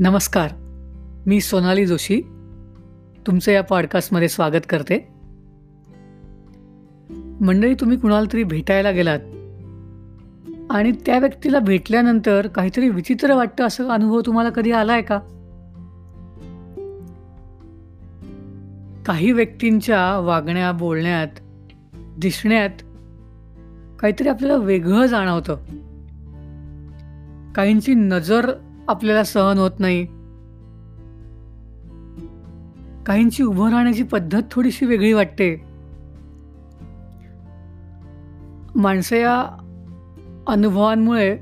नमस्कार मी सोनाली जोशी. तुमचं या पॉडकास्टमध्ये स्वागत करते. मंडळी तुम्ही कुणाला तरी भेटायला गेलात आणि त्या व्यक्तीला भेटल्यानंतर काहीतरी विचित्र वाटतं असं अनुभव तुम्हाला कधी आला आहे का? काही व्यक्तींच्या वागण्या बोलण्यात दिसण्यात काहीतरी आपल्याला वेगळं जाणवतं. काहींची नजर आपल्याला सहन होत नाही. काहींची उभं राहण्याची पद्धत थोडीशी वेगळी वाटते. माणसं या अनुभवांमुळे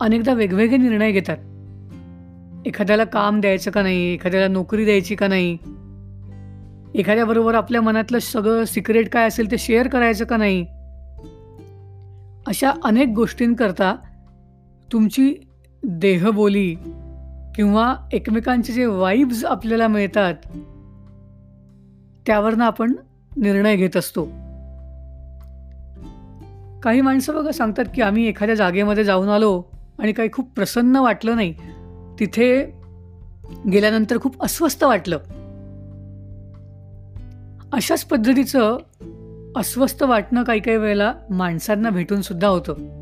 अनेकदा वेगवेगळे निर्णय घेतात. एखाद्याला काम द्यायचं का नाही एखाद्याला नोकरी द्यायची का नाही एखाद्याबरोबर आपल्या मनातलं सगळं सिक्रेट काय असेल ते शेअर करायचं का नाही अशा अनेक गोष्टींकरता तुमची देहबोली किंवा एकमेकांचे जे वाईब्स आपल्याला मिळतात त्यावरनं आपण निर्णय घेत असतो. काही माणसं बघा सांगतात की आम्ही एखाद्या जागेमध्ये जाऊन आलो आणि काही खूप प्रसन्न वाटलं नाही. तिथे गेल्यानंतर खूप अस्वस्थ वाटलं. अशाच पद्धतीचं अस्वस्थ वाटणं काही काही वेळेला माणसांना भेटून सुद्धा होतं.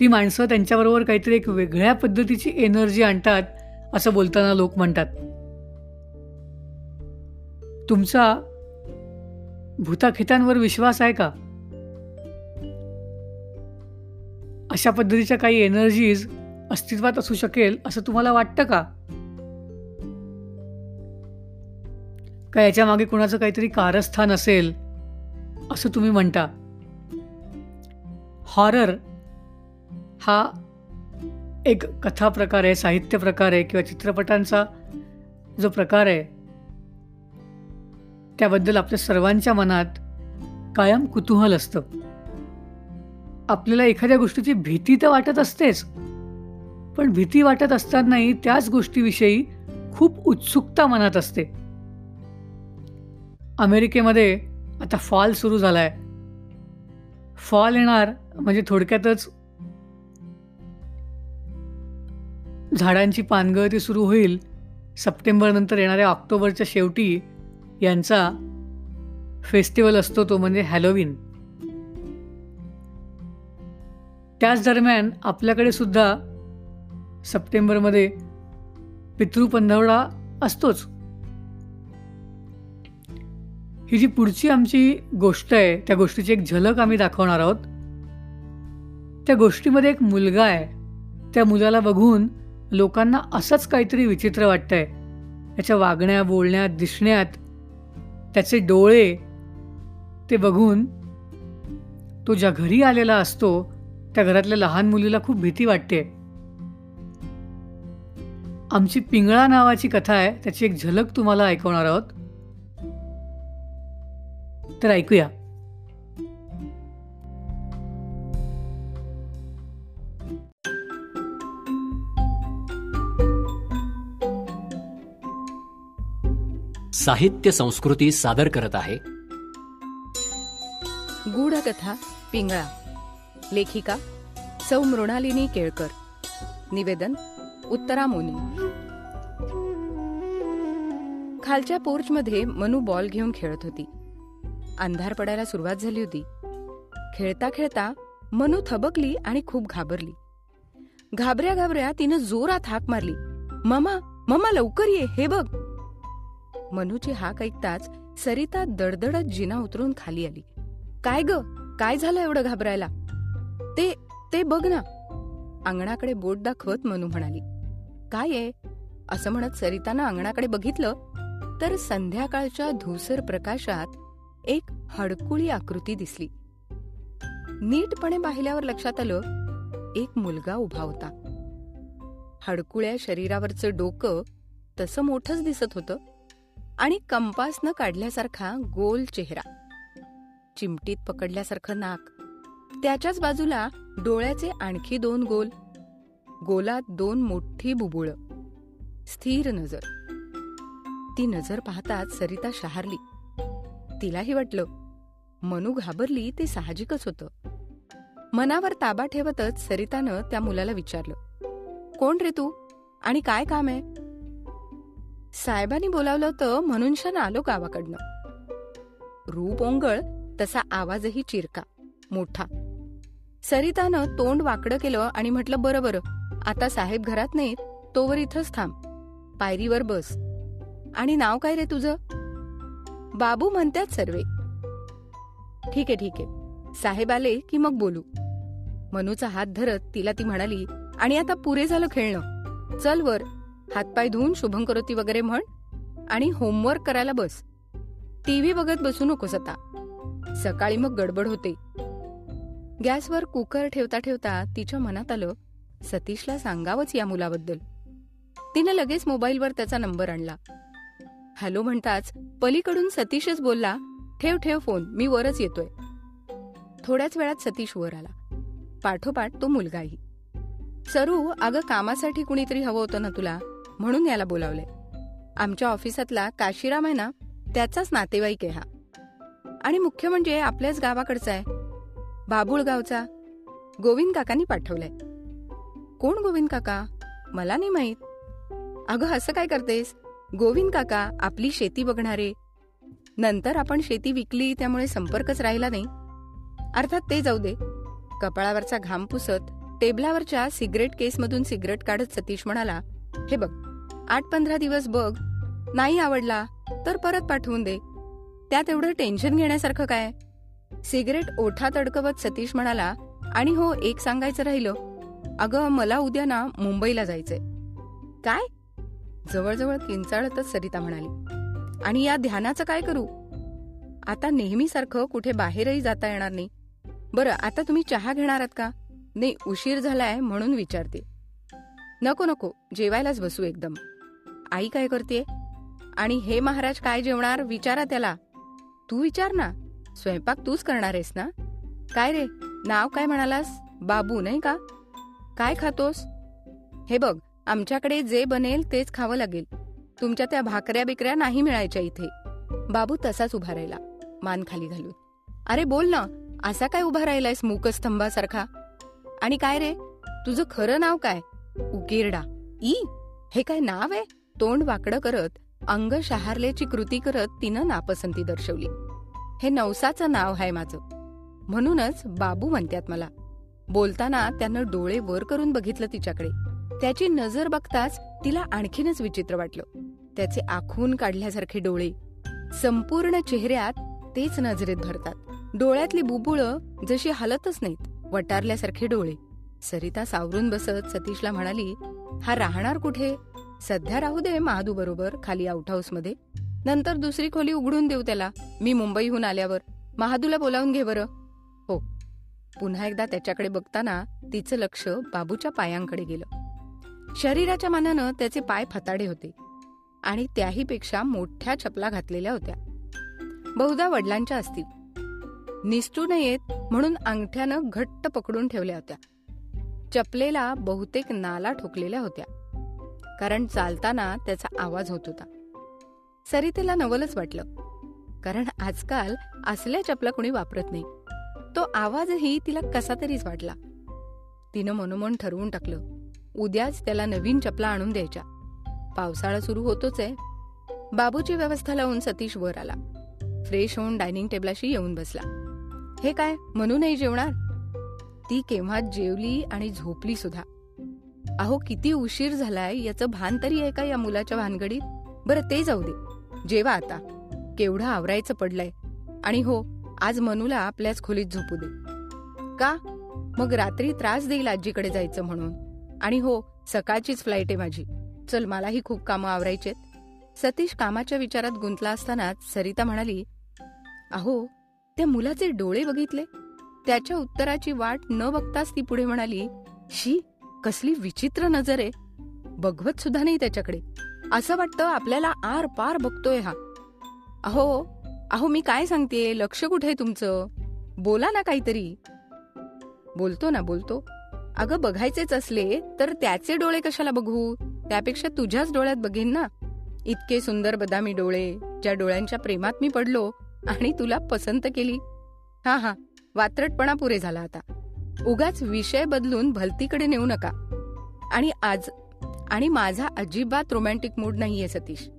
ती माणसं त्यांच्याबरोबर काहीतरी एक वेगळ्या पद्धतीची एनर्जी आणतात असं बोलताना लोक म्हणतात. तुमचा भूताखितांवर विश्वास आहे का? अशा पद्धतीच्या काही एनर्जीज अस्तित्वात असू शकेल असं तुम्हाला वाटतं का? का याच्या मागे कुणाचं काहीतरी कारस्थान असेल असं तुम्ही म्हणता? हॉरर हा एक कथा प्रकार आहे साहित्य प्रकार आहे किंवा चित्रपटांचा जो प्रकार आहे त्याबद्दल आपल्या सर्वांच्या मनात कायम कुतूहल असतं. आपल्याला एखाद्या गोष्टीची भीती तर वाटत असतेच पण भीती वाटत असतानाही त्याच गोष्टीविषयी खूप उत्सुकता मनात असते. अमेरिकेमध्ये आता फॉल सुरू झाला आहे फॉल येणार म्हणजे थोडक्यातच झाडांची पानगळती सुरू होईल. सप्टेंबरनंतर येणाऱ्या ऑक्टोबरच्या शेवटी यांचा फेस्टिवल असतो तो म्हणजे हॅलोविन. त्याच दरम्यान आपल्याकडे सुद्धा सप्टेंबरमध्ये पितृपंधरवडा असतोच. ही जी पुढची आमची गोष्ट आहे त्या गोष्टीची एक झलक आम्ही दाखवणार आहोत. त्या गोष्टीमध्ये एक मुलगा आहे. त्या मुलाला बघून लोकांना असंच काहीतरी विचित्र वाटतंय. त्याच्या वागण्या बोलण्यात दिसण्यात त्याचे डोळे ते बघून तो ज्या घरी आलेला असतो त्या घरातल्या लहान मुलीला खूप भीती वाटते. आमची पिंगळा नावाची कथा आहे त्याची एक झलक तुम्हाला ऐकवणार आहोत. तर ऐकूया. साहित्य संस्कृती सादर करत आहे. गूढकथा पिंगळा. लेखिका सौ मृणालिनी केळकर. निवेदन उत्तरा मोनी. खालच्या पोर्चमध्ये मनू बॉल घेऊन खेळत होती. अंधार पडायला सुरुवात झाली होती. खेळता खेळता मनू थबकली आणि खूप घाबरली. घाबऱ्या घाबऱ्या तिनं जोरात हाक मारली. ममा ममा लवकर ये हे बघ. मनूची हाक ऐकताच सरिता दडदडत जिना उतरून खाली आली. काय ग? काय झालं एवढं घाबरायला? ते ते बघ ना. अंगणाकडे बोट दाखवत मनू म्हणाली. काय आहे? असं म्हणत सरितानं अंगणाकडे बघितलं तर संध्याकाळच्या धूसर प्रकाशात एक हडकुळी आकृती दिसली. नीटपणे पाहिल्यावर लक्षात आलं एक मुलगा उभा होता. हडकुळ्या शरीरावरचं डोकं तसं मोठंच दिसत होतं. आणि कंपासनं काढल्यासारखा गोल चेहरा. चिमटीत पकडल्यासारखं नाक. त्याच्याच बाजूला डोळ्याचे आणखी दोन गोल. गोलात दोन मोठी बुबुळ. स्थिर नजर. ती नजर पाहताच सरिता शहारली. तिलाही वाटलं मनू घाबरली ते साहजिकच होतं. मनावर ताबा ठेवतच सरितानं त्या मुलाला विचारलं कोण रे तू? आणि काय काम आहे? साहेबांनी बोलावलं होतं म्हणून क्षण आलो गावाकडनं. रूप ओंगळ तसा आवाजही चिरका मोठा. सरितानं तोंड वाकडं केलं आणि म्हटलं बरं बरं आता साहेब घरात नाहीत तोवर इथंच थांब. पायरीवर बस. आणि नाव काय रे तुझं? बाबू म्हणतात सर्वे. ठीक आहे ठीक आहे. साहेब आले की मग बोलू. मनूचा हात धरत तिला ती म्हणाली आणि आता पुरे झालं खेळणं. चल वर. हातपाय धुवून शुभंकरोती वगैरे म्हण आणि होमवर्क करायला बस. टीव्ही बघत बसू नकोस आता सकाळी मग गडबड होते. गॅसवर कुकर ठेवता ठेवता तिच्या मनात आलं सतीशला सांगावंच या मुलाबद्दल. तिनं लगेच मोबाईलवर त्याचा नंबर आणला. हॅलो म्हणताच पलीकडून सतीशच बोलला ठेव ठेव फोन मी वरच येतोय. थोड्याच वेळात सतीश वर आला. पाठोपाठ तो मुलगाही. सरू अगं कामासाठी कुणीतरी हवं होतं ना तुला? म्हणून याला बोलावले. आमच्या ऑफिसातला काशीराम आहे ना त्याचाच नातेवाईक आहे हा. आणि मुख्य म्हणजे आपल्याच गावाकडचा आहे. बाबुळगावचा गोविंद काकांनी पाठवलंय. कोण गोविंद काका? मला नाही माहीत. अगं असं काय करतेस? गोविंद काका आपली शेती बघणारे. नंतर आपण शेती विकली त्यामुळे संपर्कच राहिला नाही. अर्थात ते जाऊ दे. कपाळावरचा घाम पुसत टेबलावरच्या सिगरेट केसमधून सिगरेट काढत सतीश म्हणाला हे बघ आठ पंधरा दिवस बघ. नाही आवडला तर परत पाठवून दे. त्यात एवढं टेन्शन घेण्यासारखं काय? सिगरेट ओठात अडकवत सतीश म्हणाला आणि हो एक सांगायचं राहिलं. अगं मला उद्या ना मुंबईला जायचंय. काय? जवळजवळ किंचाळतच सरिता म्हणाली. आणि या ध्यानाचं काय करू? आता नेहमीसारखं कुठे बाहेरही जाता येणार नाही. बरं आता तुम्ही चहा घेणार आहात का? नाही उशीर झालाय म्हणून विचारते. नको नको जेवायलाच बसू एकदम. आई काय करते आणि हे महाराज काय जेवणार? विचारा त्याला. तू विचार ना. स्वयंपाक तूच करणार आहेस ना? काय रे? नाव काय म्हणालास? बाबू नाही का? काय खातोस? हे बघ आमच्याकडे जे बनेल तेच खावं लागेल. तुमच्या त्या भाकऱ्या बिकऱ्या नाही मिळायच्या इथे. बाबू तसाच उभा राहिला मान खाली घालून. अरे बोल ना असा काय उभा राहिलायस मूकस्तंभासारखा? आणि काय रे? तुझं खरं नाव काय? उकिरडा. ई हे काय नाव आहे? तोंड वाकडं करत अंग शहारल्याची कृती करत तिनं नापसंती दर्शवली. हे नवसाचं नाव आहे माझं. म्हणूनच बाबू म्हणतात मला. बोलताना त्यानं डोळे वर करून बघितलं तिच्याकडे. त्याची नजर बघताच तिला आणखीनच विचित्र वाटलं. त्याचे आखून काढल्यासारखे डोळे. संपूर्ण चेहऱ्यात तेच नजरेत भरतात. डोळ्यातली बुबुळं जशी हलतच नाहीत वटारल्यासारखे डोळे. सरिता सावरून बसत सतीशला म्हणाली हा राहणार कुठे? सध्या राहू दे महादू बरोबर खाली आउट हाऊसमध्ये. नंतर दुसरी खोली उघडून देऊ त्याला. मी मुंबईहून आल्यावर. महादूला बोलावून घे बरं. हो. पुन्हा एकदा त्याच्याकडे बघताना तिचं लक्ष बाबूच्या पायांकडे गेलं. शरीराच्या मानानं त्याचे पाय फताडे होते आणि त्याहीपेक्षा मोठ्या चपला घातलेल्या होत्या. बहुधा वडिलांच्या असतील. निसटू नयेत म्हणून अंगठ्यानं घट्ट पकडून ठेवल्या होत्या. चपलेला बहुतेक नाला ठोकलेल्या होत्या. कारण चालताना त्याचा आवाज होत होता. सरितेला नवलच वाटलं. कारण आजकाल असल्या चपला कुणी वापरत नाही. तो आवाजही तिला कसा तरीच वाटला. तिनं मनोमन ठरवून टाकलं. उद्याच त्याला नवीन चपला आणून द्यायच्या. पावसाळा सुरू होतोच आहे. बाबूची व्यवस्था लावून सतीश वर आला. फ्रेश होऊन डायनिंग टेबलाशी येऊन बसला. हे काय म्हणूनही जेवणार? ती केव्हा जेवली आणि झोपली सुद्धा. अहो किती उशीर झालाय याचं भान तरी आहे का या मुलाच्या भानगडीत? बरं ते जाऊ दे. जेवा आता. केवढं आवरायचं पडलंय. आणि हो आज मनूला आपल्याच खोलीत झोपू दे. का? मग रात्री त्रास देईल आजीकडे जायचं म्हणून. आणि हो सकाळचीच फ्लाईट आहे माझी. चल मलाही खूप कामं आवरायचेत. सतीश कामाच्या विचारात गुंतला असतानाच सरिता म्हणाली अहो त्या मुलाचे डोळे बघितले? त्याच्या उत्तराची वाट न बघताच ती पुढे म्हणाली शी कसली विचित्र नजर आहे. बघवत सुद्धा नाही त्याच्याकडे. असं वाटतं आपल्याला आर पार बघतोय हा. अहो अहो मी काय सांगते लक्ष कुठे आहे तुमचं? बोला ना काहीतरी. बोलतो ना बोलतो. अगं बघायचेच असले तर त्याचे डोळे कशाला बघू? त्यापेक्षा तुझ्याच डोळ्यात बघेन ना. इतके सुंदर बदामी डोळे ज्या डोळ्यांच्या प्रेमात मी पडलो आणि तुला पसंत केली. हा हा. वात्रटपणा पुरे झाला आता. उगाच विषय बदलून भलतीकडे नेऊ नका. आणि आज आणि माझा अजिबात रोमॅन्टिक मूड नाहीये सतीश.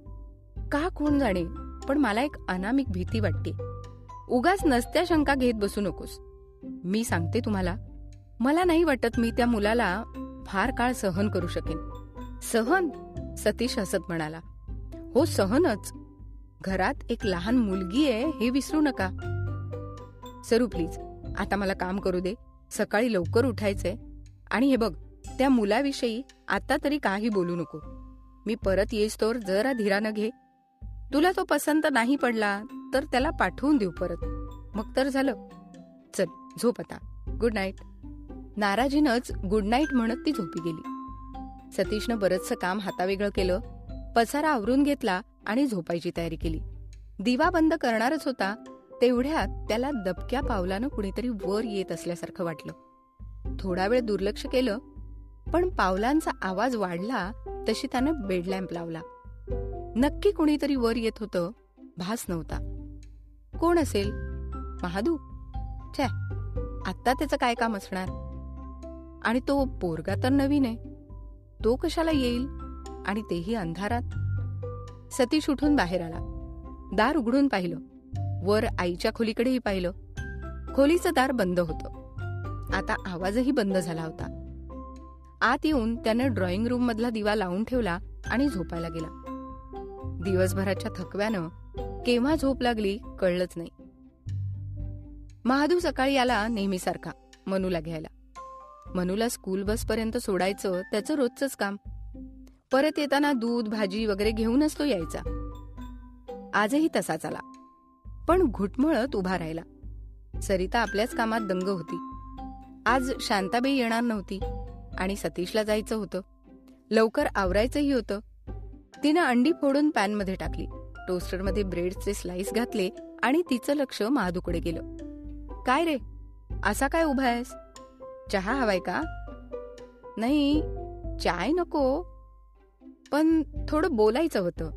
का कोण जाणे पण मला एक अनामिक भीती वाटते. उगाच नसत्या शंका घेत बसू नकोस. मी सांगते तुम्हाला मला नाही वाटत मी त्या मुलाला फार काळ सहन करू शकेन. सहन? सतीश हसत म्हणाला. हो सहनच. घरात एक लहान मुलगी आहे हे विसरू नका. सरू प्लीज आता मला काम करू दे. सकाळी लवकर उठायचंय आणि हे बघ त्या मुलाविषयी आता तरी काही बोलू नको. मी परत येईस तोर जरा धीरानं घे. तुला तो पसंत नाही पडला तर त्याला पाठवून देऊ परत. मग तर झालं. चल झोप आता. गुड नाईट नाराजीनंच गुड नाईट म्हणत ती झोपी गेली. सतीशनं बरंचसं काम हातावेगळं केलं पसारा आवरून घेतला आणि झोपायची तयारी केली. दिवा बंद करणारच होता तेवढ्यात त्याला दबक्या पावलानं कुणीतरी वर येत असल्यासारखं वाटलं. थोडा वेळ दुर्लक्ष केलं पण पावलांचा आवाज वाढला तशी त्यानं बेडलॅम्प लावला. नक्की कुणीतरी वर येत होतं भास नव्हता. कोण असेल? महादू? छे आत्ता त्याचं काय काम असणार? आणि तो पोरगा तर नवीन आहे. तो कशाला येईल? आणि तेही अंधारात. सतीश उठून बाहेर आला. दार उघडून पाहिलं. वर आईच्या खोलीकडेही पाहिलं. खोलीचं दार बंद होतं. आता आवाजही बंद झाला होता. आत येऊन त्याने ड्रॉइंग रूम मधला दिवा लावून ठेवला आणि झोपायला गेला. दिवसभराच्या थकव्यानं केव्हा झोप लागली कळलंच नाही. महादू सकाळी आला नेहमीसारखा मनूला घ्यायला. मनूला स्कूल बस पर्यंत सोडायचं त्याचं रोजच काम. परत येताना दूध भाजी वगैरे घेऊनच तो यायचा. आजही तसाच आला. पण घुटमळत उभा राहिला. सरिता आपल्याच कामात दंग होती. आज शांताबाई येणार नव्हती आणि सतीशला जायचं होतं. लवकर आवरायचंही होतं. तिनं अंडी फोडून पॅनमध्ये टाकली. टोस्टरमध्ये ब्रेडचे स्लाइस घातले आणि तिचं लक्ष महादूकडे गेलं. काय रे? असा काय उभा आहेस? चहा हवाय का? नाही चाय नको. पण थोडं बोलायचं होतं.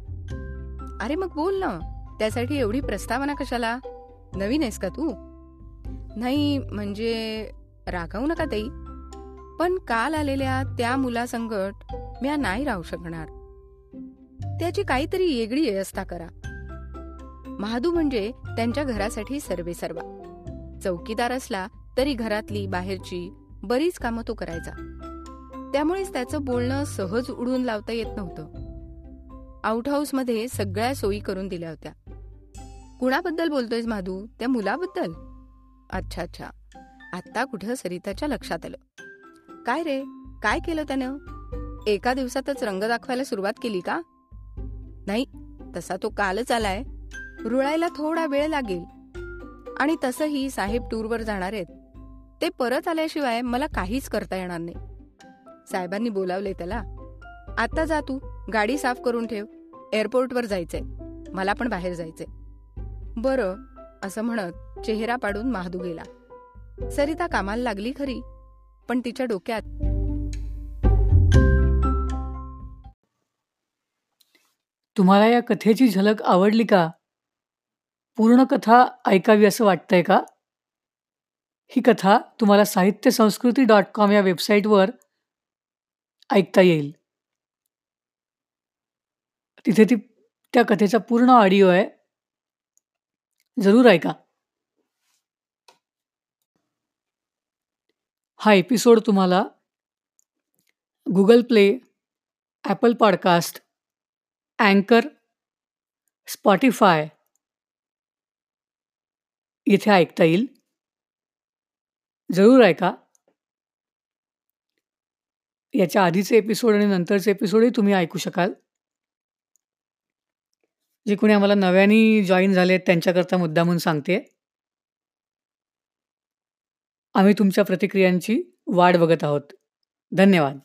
अरे मग बोल ना. त्यासाठी एवढी प्रस्तावना कशाला? नवीन आहेस का तू? नाही म्हणजे रागावू नका ताई. पण काल आलेल्या त्या मुलासंगट म्या नाही राहू शकणार. त्याची काहीतरी वेगळी व्यवस्था करा. महादू म्हणजे त्यांच्या घरासाठी सर्वे सर्वा चौकीदार असला तरी घरातली बाहेरची बरीच कामं तो करायचा. त्यामुळेच त्याचं बोलणं सहज उडून लावता येत नव्हतं. आउट हाऊसमध्ये सगळ्या सोयी करून दिल्या होत्या. कुणाबद्दल बोलतोयस माधू? त्या मुलाबद्दल? अच्छा अच्छा. आत्ता कुठं सरिताच्या लक्षात आलं. काय रे? काय केलं त्यानं? एका दिवसातच रंग दाखवायला सुरुवात केली का? नाही तसा तो कालच आलाय. रुळायला थोडा वेळ लागेल. आणि तसंही साहेब टूरवर जाणार आहेत. ते परत आल्याशिवाय मला काहीच करता येणार नाही. साहेबांनी बोलावले त्याला. आता जा तू गाडी साफ करून ठेव. एअरपोर्टवर जायचंय. मला पण बाहेर जायचंय. बरं असं म्हणत चेहरा पाडून महादू गेला. सरिता कामाला लागली खरी पण तिच्या डोक्यात तुम्हाला या कथेची झलक आवडली का? पूर्ण कथा ऐकावी असं वाटतंय का? ही कथा तुम्हाला साहित्य संस्कृती डॉट कॉम या वेबसाईटवर ऐकता येईल. तिथे ती त्या कथेचा पूर्ण ऑडिओ आहे. जरूर ऐका. हा एपिसोड तुम्हाला गुगल प्ले ॲपल पॉडकास्ट अँकर स्पॉटीफाय इथे ऐकता येईल. जरूर ऐका. याच्या आधीचे एपिसोड आणि नंतरचे एपिसोडही तुम्ही ऐकू शकाल. जे कोणी आम्हाला नव्याने जॉईन झाले त्यांच्याकरता मुद्दामून सांगते आम्ही तुमच्या प्रतिक्रियांची वाट बघत आहोत. धन्यवाद.